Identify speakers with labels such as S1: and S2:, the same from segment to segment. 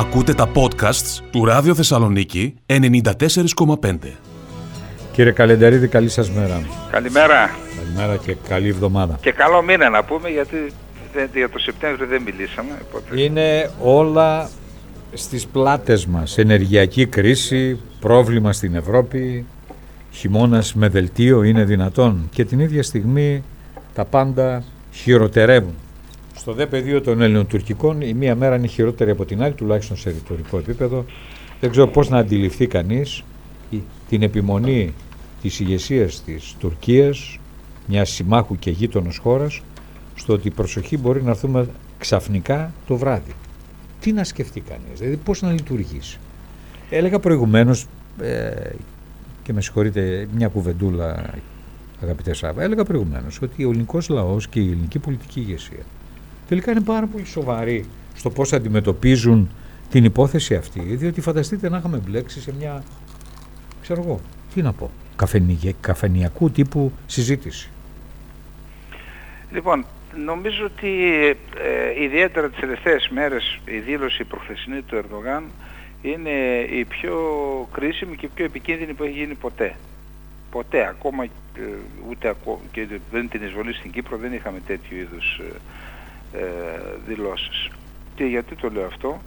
S1: Ακούτε τα podcasts του Ράδιο Θεσσαλονίκη 94,5.
S2: Κύριε Καλενταρίδη, καλή σας μέρα.
S3: Καλημέρα.
S2: Καλημέρα και καλή εβδομάδα.
S3: Και καλό μήνα να πούμε γιατί δεν, για το Σεπτέμβριο δεν μιλήσαμε. Οπότε...
S2: Είναι όλα στις πλάτες μας. Ενεργειακή κρίση, πρόβλημα στην Ευρώπη, χειμώνας με δελτίο είναι δυνατόν και την ίδια στιγμή τα πάντα χειροτερεύουν. Στο δε πεδίο των ελληνοτουρκικών η μία μέρα είναι χειρότερη από την άλλη, τουλάχιστον σε ρητορικό επίπεδο. Δεν ξέρω πώς να αντιληφθεί κανείς την επιμονή της ηγεσίας της Τουρκίας, μιας συμμάχου και γείτονος χώρας, στο ότι η προσοχή μπορεί να έρθουμε ξαφνικά το βράδυ. Τι να σκεφτεί κανείς, δηλαδή πώς να λειτουργήσει. Έλεγα προηγουμένως, ε, και με συγχωρείτε μια κουβεντούλα αγαπητέ Σάβα, έλεγα προηγουμένως ότι ο ελληνικός λαός και η ελληνική πολιτική ηγεσία τελικά είναι πάρα πολύ σοβαροί στο πώς αντιμετωπίζουν την υπόθεση αυτή, διότι φανταστείτε να είχαμε μπλέξει σε μια, ξέρω εγώ, τι να πω, καφενιακού τύπου συζήτηση.
S3: Λοιπόν, νομίζω ότι ε, ιδιαίτερα τις τελευταίες μέρες η δήλωση προχθεσινή του Ερδογάν είναι η πιο κρίσιμη και η πιο επικίνδυνη που έχει γίνει ποτέ. Ποτέ, ακόμα ε, ούτε ακόμα και δεν την εισβολή στην Κύπρο δεν είχαμε τέτοιου είδους ε, ε, δηλώσεις. Και γιατί το λέω αυτό;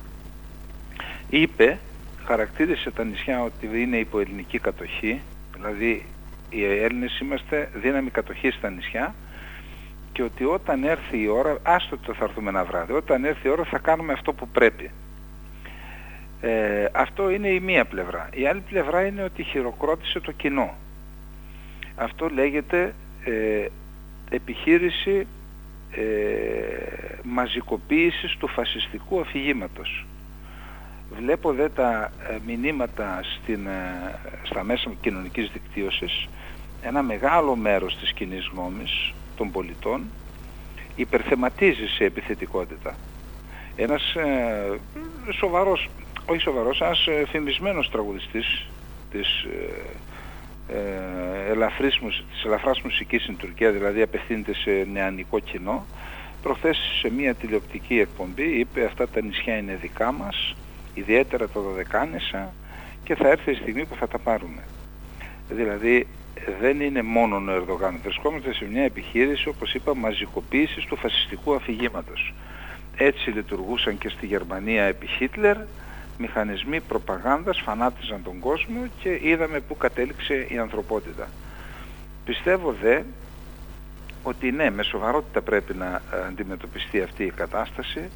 S3: Είπε, χαρακτήρισε τα νησιά ότι είναι υπό ελληνική κατοχή, δηλαδή οι Έλληνες είμαστε δύναμη κατοχή στα νησιά και ότι όταν έρθει η ώρα, άστο το θα έρθουμε ένα βράδυ, όταν έρθει η ώρα θα κάνουμε αυτό που πρέπει. Ε, αυτό είναι η μία πλευρά. Η άλλη πλευρά είναι ότι χειροκρότησε το κοινό. Αυτό λέγεται ε, επιχείρηση ε, μαζικοποίησης του φασιστικού αφηγήματος. Βλέπω δε τα ε, μηνύματα στην, ε, στα μέσα κοινωνικής δικτύωσης ένα μεγάλο μέρος της κοινή γνώμης των πολιτών υπερθεματίζει σε επιθετικότητα. Ένας ε, σοβαρός, όχι σοβαρός, ένας ε, φημισμένος τραγουδιστής της ε, ελαφρύς, της ελαφράς μουσικής στην Τουρκία, δηλαδή απευθύνεται σε νεανικό κοινό, προχθές σε μια τηλεοπτική εκπομπή είπε αυτά τα νησιά είναι δικά μας, ιδιαίτερα το Δωδεκάνησα και θα έρθει η στιγμή που θα τα πάρουμε. Δηλαδή δεν είναι μόνο ο Ερδογάν, βρισκόμαστε σε μια επιχείρηση όπως είπα μαζικοποίησης του φασιστικού αφηγήματος. Έτσι λειτουργούσαν και στη Γερμανία επί Χίτλερ, μηχανισμοί προπαγάνδας φανάτιζαν τον κόσμο και είδαμε πού κατέληξε η ανθρωπότητα. Πιστεύω δε ότι ναι, με σοβαρότητα πρέπει να αντιμετωπιστεί αυτή η κατάσταση.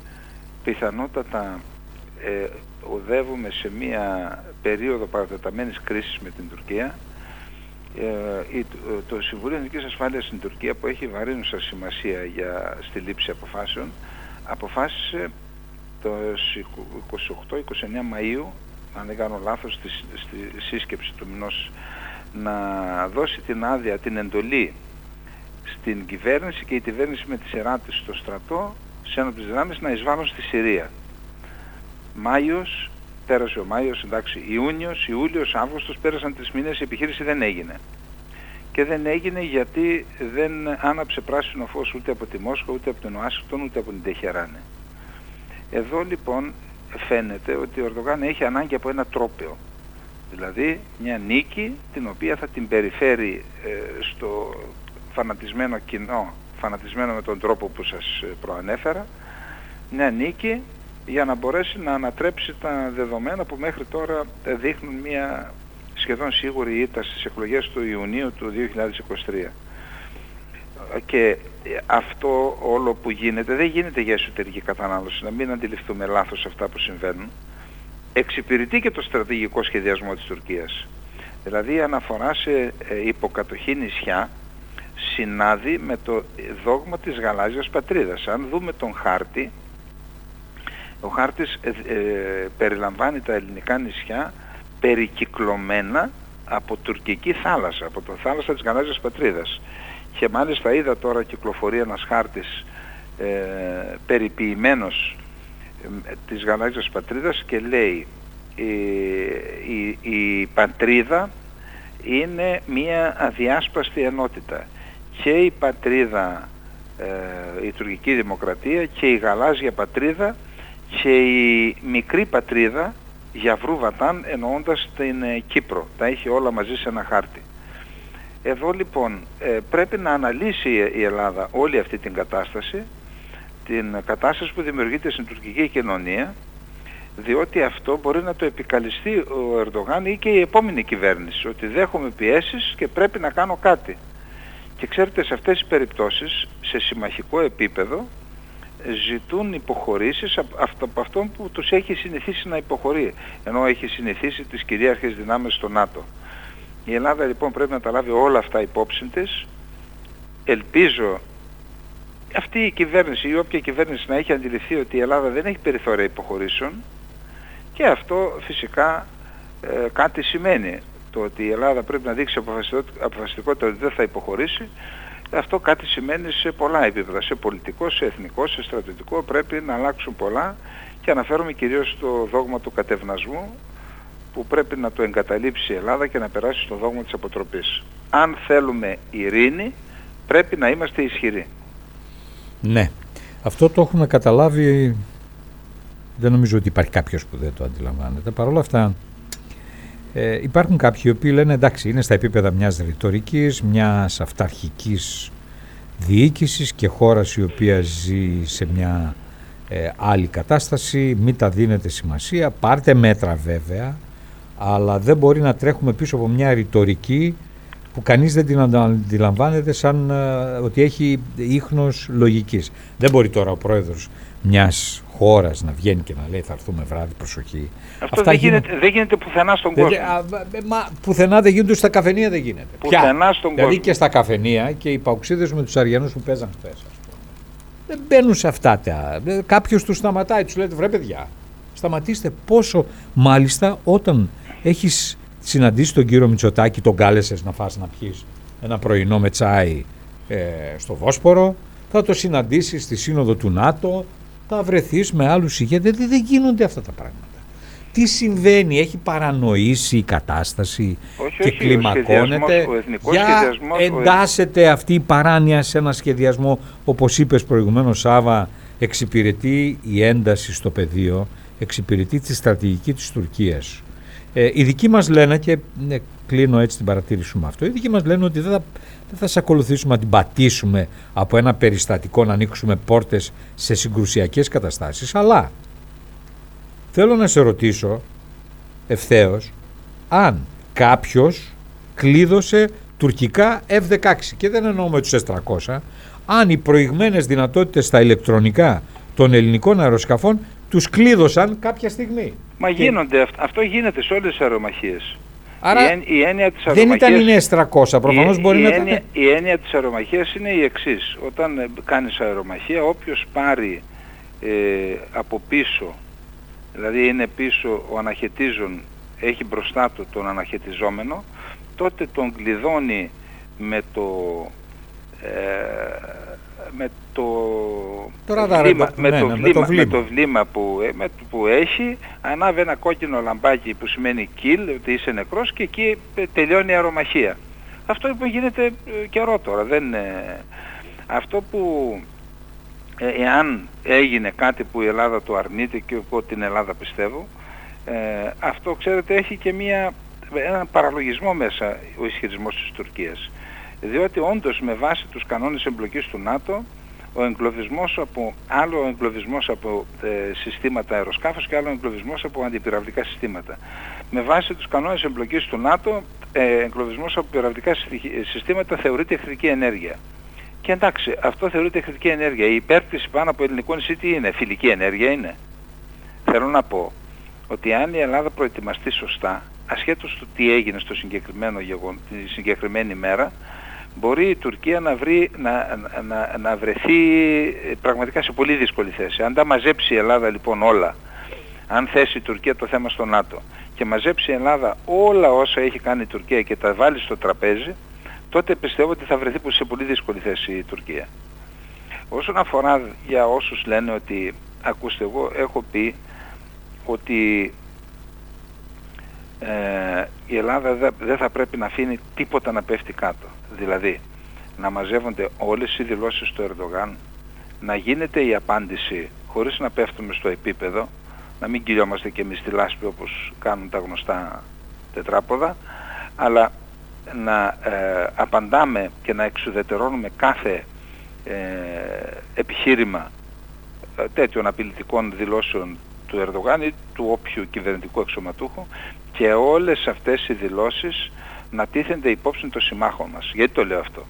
S3: Πιθανότατα ε, οδεύουμε σε μία περίοδο παρατεταμένης κρίσης με την Τουρκία. Ε, το Συμβούλιο Εθνικής Ασφάλειας στην Τουρκία που έχει βαρύνουσα σημασία για, στη λήψη αποφάσεων αποφάσισε το 28-29 Μαΐου, αν δεν κάνω λάθος, στη, στη σύσκεψη του μηνός, να δώσει την άδεια, την εντολή στην κυβέρνηση και η κυβέρνηση με τη σειρά της στο στρατό σε ένα από τις δυνάμεις να εισβάλλουν στη Συρία. Μάιος, πέρασε ο Μάιος, εντάξει, Ιούνιος, Ιούλιος, Αύγουστος, πέρασαν τρεις μήνες, η επιχείρηση δεν έγινε. Και δεν έγινε γιατί δεν άναψε πράσινο φως ούτε από τη Μόσχα, ούτε από τον Ουάσιγκτον, ούτε από την Τεχεράνη. Εδώ λοιπόν φαίνεται ότι ο Ερδογάν έχει ανάγκη από ένα τρόπαιο. Δηλαδή μια νίκη την οποία θα την περιφέρει ε, στο φανατισμένο κοινό, φανατισμένο με τον τρόπο που σας ε, προανέφερα, μια νίκη για να μπορέσει να ανατρέψει τα δεδομένα που μέχρι τώρα ε, δείχνουν μια σχεδόν σίγουρη ήττα στις εκλογές του Ιουνίου του 2023 και αυτό όλο που γίνεται δεν γίνεται για εσωτερική κατανάλωση, να μην αντιληφθούμε λάθος αυτά που συμβαίνουν. Εξυπηρετεί και το στρατηγικό σχεδιασμό της Τουρκίας. Δηλαδή η αναφορά σε ε, υποκατοχή νησιά συνάδει με το δόγμα της γαλάζιας πατρίδας. Αν δούμε τον χάρτη, ο χάρτης ε, ε, περιλαμβάνει τα ελληνικά νησιά περικυκλωμένα από τουρκική θάλασσα, από το θάλασσα της γαλάζιας πατρίδας και μάλιστα είδα τώρα κυκλοφορεί ένας χάρτης ε, περιποιημένος ε, της γαλάζιας πατρίδας και λέει η, η, πατρίδα είναι μία αδιάσπαστη ενότητα και η πατρίδα ε, η τουρκική δημοκρατία και η γαλάζια πατρίδα και η μικρή πατρίδα για Βατάν εννοώντας την ε, Κύπρο. Τα έχει όλα μαζί σε ένα χάρτη. Εδώ λοιπόν ε, πρέπει να αναλύσει η Ελλάδα όλη αυτή την κατάσταση, την κατάσταση που δημιουργείται στην τουρκική κοινωνία, διότι αυτό μπορεί να το επικαλυστεί ο Ερντογάν ή και η επόμενη κυβέρνηση, ότι δέχομαι πιέσεις και πρέπει να κάνω κάτι. Και ξέρετε σε αυτές τις περιπτώσεις, σε συμμαχικό επίπεδο, ζητούν υποχωρήσεις από αυτόν που τους έχει συνηθίσει να υποχωρεί, ενώ έχει συνηθίσει τις κυρίαρχες δυνάμεις στο ΝΑΤΟ. Η Ελλάδα λοιπόν πρέπει να τα λάβει όλα αυτά υπόψη της. Ελπίζω αυτή η κυβέρνηση ή όποια κυβέρνηση να έχει αντιληφθεί ότι η Ελλάδα δεν έχει περιθώρια υποχωρήσεων και αυτό φυσικά ε, κάτι σημαίνει. Το ότι η Ελλάδα πρέπει να δείξει αποφασιστικότητα ότι δεν θα υποχωρήσει αυτό κάτι σημαίνει σε πολλά επίπεδα, σε πολιτικό, σε εθνικό, σε στρατιωτικό, πρέπει να αλλάξουν πολλά και αναφέρομαι κυρίως στο δόγμα του κατευνασμού που πρέπει να το εγκαταλείψει η Ελλάδα και να περάσει στο δόγμα της αποτροπής. Αν θέλουμε ειρήνη, πρέπει να είμαστε ισχυροί.
S2: Ναι. Αυτό το έχουμε καταλάβει, δεν νομίζω ότι υπάρχει κάποιος που δεν το αντιλαμβάνεται. Παρ' όλα αυτά, ε, υπάρχουν κάποιοι οι οποίοι λένε εντάξει είναι στα επίπεδα μιας ρητορικής, μιας αυταρχικής διοίκησης και χώρας η οποία ζει σε μια ε, άλλη κατάσταση, μην τα δίνετε σημασία, πάρτε μέτρα βέβαια, αλλά δεν μπορεί να τρέχουμε πίσω από μια ρητορική που κανείς δεν την αντιλαμβάνεται σαν ε, ότι έχει ίχνος λογικής. Δεν μπορεί τώρα ο πρόεδρος μιας χώρας να βγαίνει και να λέει θα έρθουμε βράδυ, προσοχή.
S3: Αυτό δεν, γίνεται, δεν γίνεται πουθενά στον κόσμο.
S2: Ε, μα, πουθενά δεν γίνεται, στα καφενεία δεν γίνεται.
S3: Πουθενά στον
S2: δηλαδή κόσμο. και στα καφενεία και οι παουξίδες με τους αριανούς που παίζαν χθες. Δεν μπαίνουν σε αυτά τα... Κάποιος τους σταματάει, τους λέει βρε παιδιά, σταματήστε πόσο μάλιστα όταν έχεις συναντήσει τον κύριο Μητσοτάκη, τον κάλεσες να φας να πιείς ένα πρωινό με τσάι ε, στο Βόσπορο, θα το συναντήσεις στη σύνοδο του ΝΑΤΟ, θα βρεθείς με άλλους ηγέτες, δεν, δεν γίνονται αυτά τα πράγματα. Τι συμβαίνει, έχει παρανοήσει η κατάσταση
S3: όχι,
S2: και
S3: όχι,
S2: κλιμακώνεται;
S3: Ο για
S2: εντάσσεται αυτή η παράνοια σε ένα σχεδιασμό, όπως είπες προηγουμένως Σάβα, εξυπηρετεί η ένταση στο πεδίο, εξυπηρετεί τη στρατηγική της Τουρκίας. Ε, οι δικοί μας λένε, και ναι, κλείνω έτσι την παρατήρηση μου αυτό, οι δικοί μας λένε ότι δεν θα δεν θα σε ακολουθήσουμε να την πατήσουμε από ένα περιστατικό να ανοίξουμε πόρτες σε συγκρουσιακές καταστάσεις, αλλά θέλω να σε ρωτήσω ευθέως αν κάποιος κλείδωσε τουρκικά F-16 και δεν εννοούμε τους S-300, αν οι προηγμένες δυνατότητες στα ηλεκτρονικά των ελληνικών αεροσκαφών τους κλείδωσαν κάποια στιγμή.
S3: Μα γίνονται, αυτό γίνεται σε όλες τις αερομαχίες.
S2: Άρα η, η έννοια της δεν ήταν η νέες 300, προφανώς μπορεί
S3: η
S2: να
S3: ήταν... Η έννοια της αερομαχίας είναι η εξής. Όταν ε, κάνεις αερομαχία, όποιος πάρει ε, από πίσω, δηλαδή είναι πίσω ο αναχαιτίζων, έχει μπροστά του τον αναχαιτιζόμενο, τότε τον κλειδώνει με το... Ε, με το, βλήμα, με, το βλήμα, με το βλήμα που, ε, με, που έχει ανάβει ένα κόκκινο λαμπάκι που σημαίνει kill, ότι είσαι νεκρός και εκεί ε, τελειώνει η αερομαχία. Αυτό λοιπόν γίνεται ε, καιρό τώρα. Δεν, αυτό που εάν έγινε κάτι που η Ελλάδα το αρνείται και εγώ την Ελλάδα πιστεύω, αυτό ξέρετε έχει και μια, έναν παραλογισμό μέσα ο ισχυρισμός της Τουρκίας διότι όντως με βάση τους κανόνες εμπλοκής του ΝΑΤΟ ο εγκλωβισμός από, άλλο ο εγκλωβισμός από ε, συστήματα αεροσκάφους και άλλο ο εγκλωβισμός από αντιπυραυλικά συστήματα. Με βάση τους κανόνες εμπλοκής του ΝΑΤΟ, ε, εγκλωβισμός από πυραυλικά συστήματα θεωρείται εχθρική ενέργεια. Και εντάξει, αυτό θεωρείται εχθρική ενέργεια. Η υπέρπτυση πάνω από ελληνικό νησί τι είναι, φιλική ενέργεια είναι. Θέλω να πω ότι αν η Ελλάδα προετοιμαστεί σωστά, ασχέτως του τι έγινε στο συγκεκριμένο γεγον, τη συγκεκριμένη μέρα, μπορεί η Τουρκία να, βρει, να, να, να βρεθεί πραγματικά σε πολύ δύσκολη θέση. Αν τα μαζέψει η Ελλάδα λοιπόν όλα, αν θέσει η Τουρκία το θέμα στο ΝΑΤΟ και μαζέψει η Ελλάδα όλα όσα έχει κάνει η Τουρκία και τα βάλει στο τραπέζι, τότε πιστεύω ότι θα βρεθεί σε πολύ δύσκολη θέση η Τουρκία. Όσον αφορά για όσους λένε ότι, ακούστε εγώ έχω πει ότι ε, η Ελλάδα δεν θα πρέπει να αφήνει τίποτα να πέφτει κάτω. Δηλαδή, να μαζεύονται όλες οι δηλώσεις του Ερντογάν, να γίνεται η απάντηση χωρίς να πέφτουμε στο επίπεδο, να μην κυλιόμαστε και εμείς στη λάσπη όπως κάνουν τα γνωστά τετράποδα, αλλά να ε, απαντάμε και να εξουδετερώνουμε κάθε ε, επιχείρημα ε, τέτοιων απειλητικών δηλώσεων του Ερδογάν ή του όποιου κυβερνητικού εξωματούχου και όλες αυτές οι δηλώσεις να τίθενται υπόψη των συμμάχων μας. Γιατί το λέω αυτό;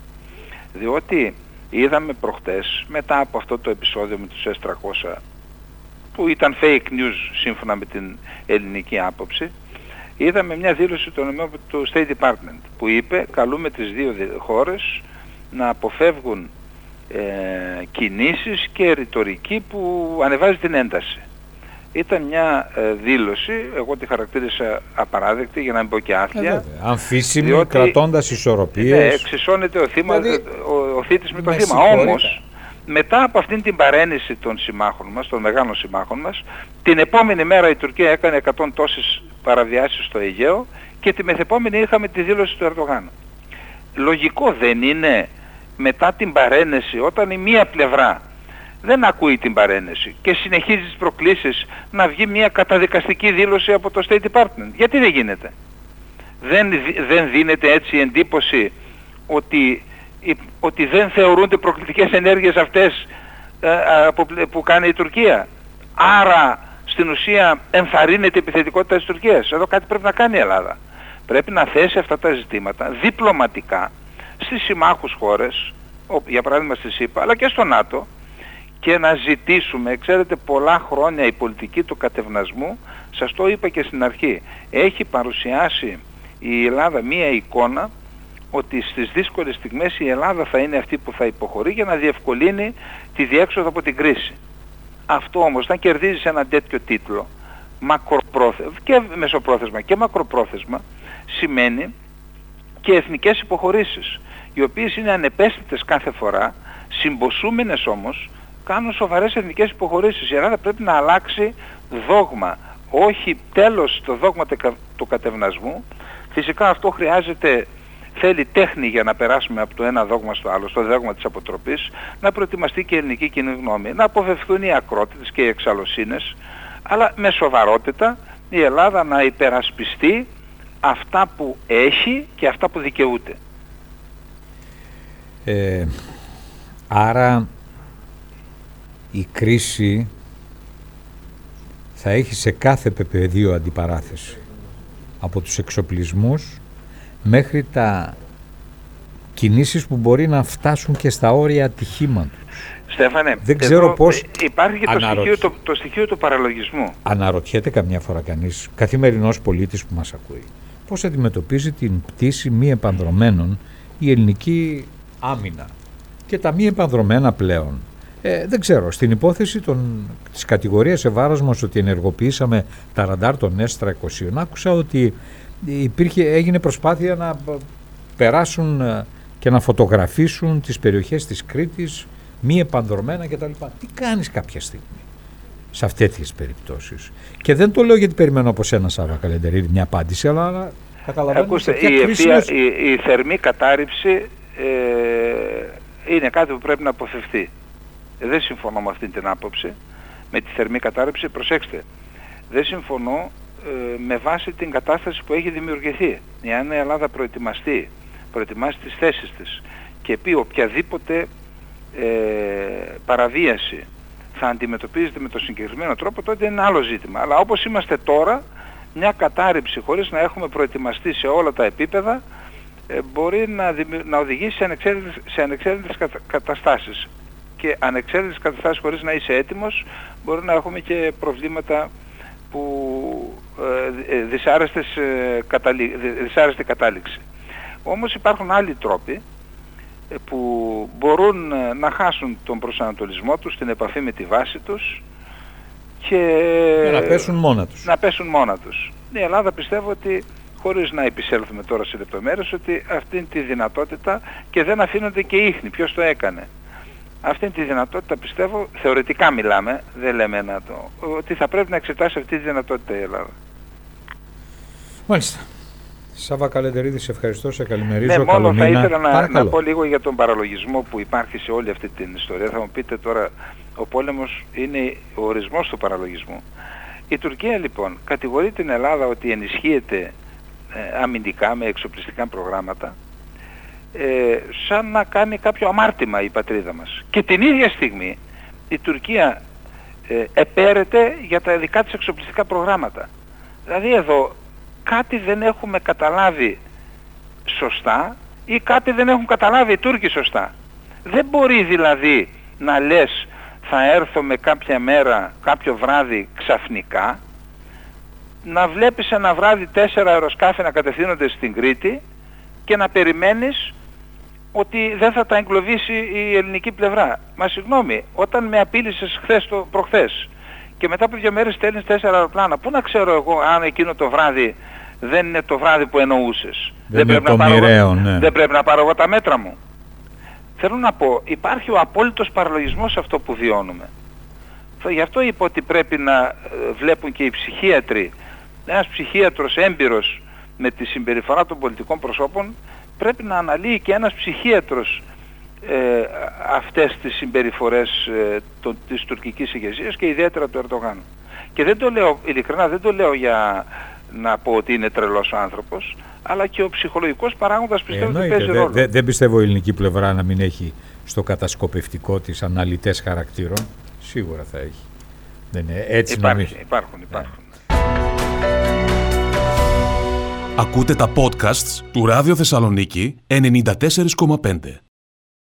S3: Διότι είδαμε προχτές μετά από αυτό το επεισόδιο με τους S300 που ήταν fake news σύμφωνα με την ελληνική άποψη είδαμε μια δήλωση του State Department που είπε καλούμε τις δύο χώρες να αποφεύγουν ε, κινήσεις και ρητορική που ανεβάζει την ένταση. Ήταν μια ε, δήλωση, εγώ τη χαρακτήρισα απαράδεκτη για να μην πω και άθλια. Ε,
S2: Αμφίσιμη, διότι, κρατώντας ισορροπίες.
S3: Ναι, εξισώνεται ο, θύμα, δηλαδή, ο, ο θήτης με το θύμα. Όμως, μετά από αυτήν την παρέννηση των συμμάχων μας, των μεγάλων συμμάχων μας, την επόμενη μέρα η Τουρκία έκανε 100 τόσες παραβιάσεις στο Αιγαίο και τη μεθεπόμενη είχαμε τη δήλωση του Ερντογάν. Λογικό δεν είναι μετά την παρένεση όταν η μία πλευρά δεν ακούει την παρένεση και συνεχίζει τις προκλήσεις να βγει μια καταδικαστική δήλωση από το State Department. Γιατί δεν γίνεται; Δεν, δεν δίνεται έτσι η εντύπωση ότι, ότι δεν θεωρούνται προκλητικές ενέργειες αυτές ε, που κάνει η Τουρκία; Άρα στην ουσία ενθαρρύνεται η επιθετικότητα της Τουρκίας. Εδώ κάτι πρέπει να κάνει η Ελλάδα. Πρέπει να θέσει αυτά τα ζητήματα διπλωματικά στις συμμάχους χώρες, για παράδειγμα στη ΣΥΠΑ, αλλά και στο ΝΑΤΟ, και να ζητήσουμε, ξέρετε πολλά χρόνια η πολιτική του κατευνασμού, σας το είπα και στην αρχή, έχει παρουσιάσει η Ελλάδα μία εικόνα ότι στις δύσκολες στιγμές η Ελλάδα θα είναι αυτή που θα υποχωρεί για να διευκολύνει τη διέξοδο από την κρίση. Αυτό όμως, να κερδίζεις ένα τέτοιο τίτλο, μακροπρόθεσμα και μεσοπρόθεσμα και μακροπρόθεσμα, σημαίνει και εθνικές υποχωρήσεις, οι οποίες είναι ανεπαίσθητες κάθε φορά, συμποσούμενες όμως, κάνουν σοβαρές εθνικές υποχωρήσεις. Η Ελλάδα πρέπει να αλλάξει δόγμα, όχι τέλος το δόγμα του κατευνασμού. Φυσικά αυτό χρειάζεται θέλει τέχνη για να περάσουμε από το ένα δόγμα στο άλλο, στο δόγμα της αποτροπής, να προετοιμαστεί και η ελληνική κοινή γνώμη, να αποφευθούν οι ακρότητες και οι εξαλωσίνες, αλλά με σοβαρότητα η Ελλάδα να υπερασπιστεί αυτά που έχει και αυτά που δικαιούται.
S2: Ε, άρα η κρίση θα έχει σε κάθε πεδίο αντιπαράθεση από τους εξοπλισμούς μέχρι τα κινήσεις που μπορεί να φτάσουν και στα όρια ατυχήματος.
S3: Στέφανε,
S2: δεν ξέρω πώς
S3: υπάρχει και το στοιχείο, το, το στοιχείο του παραλογισμού.
S2: Αναρωτιέται καμιά φορά κανείς, καθημερινός πολίτης που μας ακούει, πώς αντιμετωπίζει την πτήση μη επανδρομένων η ελληνική άμυνα και τα μη επανδρομένα πλέον. Ε, δεν ξέρω, στην υπόθεση των, της κατηγορίας σε βάρος μας ότι ενεργοποιήσαμε τα ραντάρ των Έστρα 20, άκουσα ότι υπήρχε, έγινε προσπάθεια να περάσουν ε, και να φωτογραφίσουν τις περιοχές της Κρήτης μη επανδρομένα κτλ. Τι κάνεις κάποια στιγμή σε αυτές τις περιπτώσεις; Και δεν το λέω γιατί περιμένω από σένα Σάβα Καλεντερίδη μια απάντηση, αλλά καταλαβαίνω
S3: Ακούστε, η, η, η, θερμή κατάρριψη ε, είναι κάτι που πρέπει να αποφευθεί. Δεν συμφωνώ με αυτή την άποψη, με τη θερμή κατάρρευση. Προσέξτε, δεν συμφωνώ ε, με βάση την κατάσταση που έχει δημιουργηθεί. Εάν η Ελλάδα προετοιμαστεί, προετοιμάσει τις θέσεις της και πει οποιαδήποτε ε, παραβίαση θα αντιμετωπίζεται με τον συγκεκριμένο τρόπο, τότε είναι άλλο ζήτημα. Αλλά όπως είμαστε τώρα, μια κατάρρευση χωρίς να έχουμε προετοιμαστεί σε όλα τα επίπεδα, ε, μπορεί να, να οδηγήσει σε ανεξέλεγκτες, σε καταστάσεις και ανεξέλεγκτες καταστάσεις χωρίς να είσαι έτοιμος μπορεί να έχουμε και προβλήματα που ε, ε δυσάρεστες, ε, δυσάρεστη κατάληξη. Όμως υπάρχουν άλλοι τρόποι ε, που μπορούν να χάσουν τον προσανατολισμό τους, την επαφή με τη βάση τους και,
S2: να πέσουν μόνα τους.
S3: Να πέσουν μόνα τους. Η Ελλάδα πιστεύω ότι χωρίς να επισέλθουμε τώρα σε λεπτομέρειες ότι αυτή τη δυνατότητα και δεν αφήνονται και ίχνη. Ποιος το έκανε; Αυτή τη δυνατότητα πιστεύω, θεωρητικά μιλάμε, δεν λέμε ένα το, ότι θα πρέπει να εξετάσει αυτή τη δυνατότητα η Ελλάδα.
S2: Μάλιστα. Σάβα Καλεντερίδη, σε ευχαριστώ, σε καλημερίζω.
S3: Ναι, μόνο θα ήθελα να,
S2: Παρακαλώ.
S3: να πω λίγο για τον παραλογισμό που υπάρχει σε όλη αυτή την ιστορία. Θα μου πείτε τώρα, ο πόλεμος είναι ο ορισμός του παραλογισμού. Η Τουρκία λοιπόν κατηγορεί την Ελλάδα ότι ενισχύεται ε, αμυντικά με εξοπλιστικά προγράμματα ε, σαν να κάνει κάποιο αμάρτημα η πατρίδα μας. Και την ίδια στιγμή η Τουρκία ε, επέρεται για τα δικά της εξοπλιστικά προγράμματα. Δηλαδή εδώ κάτι δεν έχουμε καταλάβει σωστά ή κάτι δεν έχουν καταλάβει οι Τούρκοι σωστά. Δεν μπορεί δηλαδή να λες θα έρθω με κάποια μέρα, κάποιο βράδυ ξαφνικά να βλέπεις ένα βράδυ τέσσερα αεροσκάφη να κατευθύνονται στην Κρήτη και να περιμένεις ότι δεν θα τα εγκλωβίσει η ελληνική πλευρά. Μα συγγνώμη, όταν με απείλησες χθες το προχθές και μετά από δύο μέρες στέλνεις τέσσερα αεροπλάνα, πού να ξέρω εγώ αν εκείνο το βράδυ δεν είναι το βράδυ που εννοούσες.
S2: Δεν, είναι
S3: πρέπει
S2: το
S3: να πάρω εγώ-
S2: μοιραίο, ναι.
S3: δεν πρέπει να πάρω εγώ τα μέτρα μου. Θέλω να πω, υπάρχει ο απόλυτος παραλογισμός σε αυτό που βιώνουμε. Θα- Γι' αυτό είπα ότι πρέπει να ε, βλέπουν και οι ψυχίατροι. Ένας ψυχίατρος έμπειρος με τη συμπεριφορά των πολιτικών προσώπων πρέπει να αναλύει και ένας ψυχίατρος ε, αυτές τις συμπεριφορές ε, των, της τουρκικής ηγεσίας και ιδιαίτερα του Ερντογάν. Και δεν το λέω, ειλικρινά δεν το λέω για να πω ότι είναι τρελός ο άνθρωπος, αλλά και ο ψυχολογικός παράγοντας πιστεύω ότι
S2: Εννοείται.
S3: παίζει
S2: Δεν
S3: ρόλο.
S2: δε- δεν πιστεύω η ελληνική πλευρά να μην έχει στο κατασκοπευτικό της αναλυτές χαρακτήρων. Σίγουρα θα έχει. Δεν είναι έτσι να μην...
S3: Υπάρχει, υπάρχουν, υπάρχουν.
S1: Ακούτε τα podcasts του Ράδιο Θεσσαλονίκη 94,5.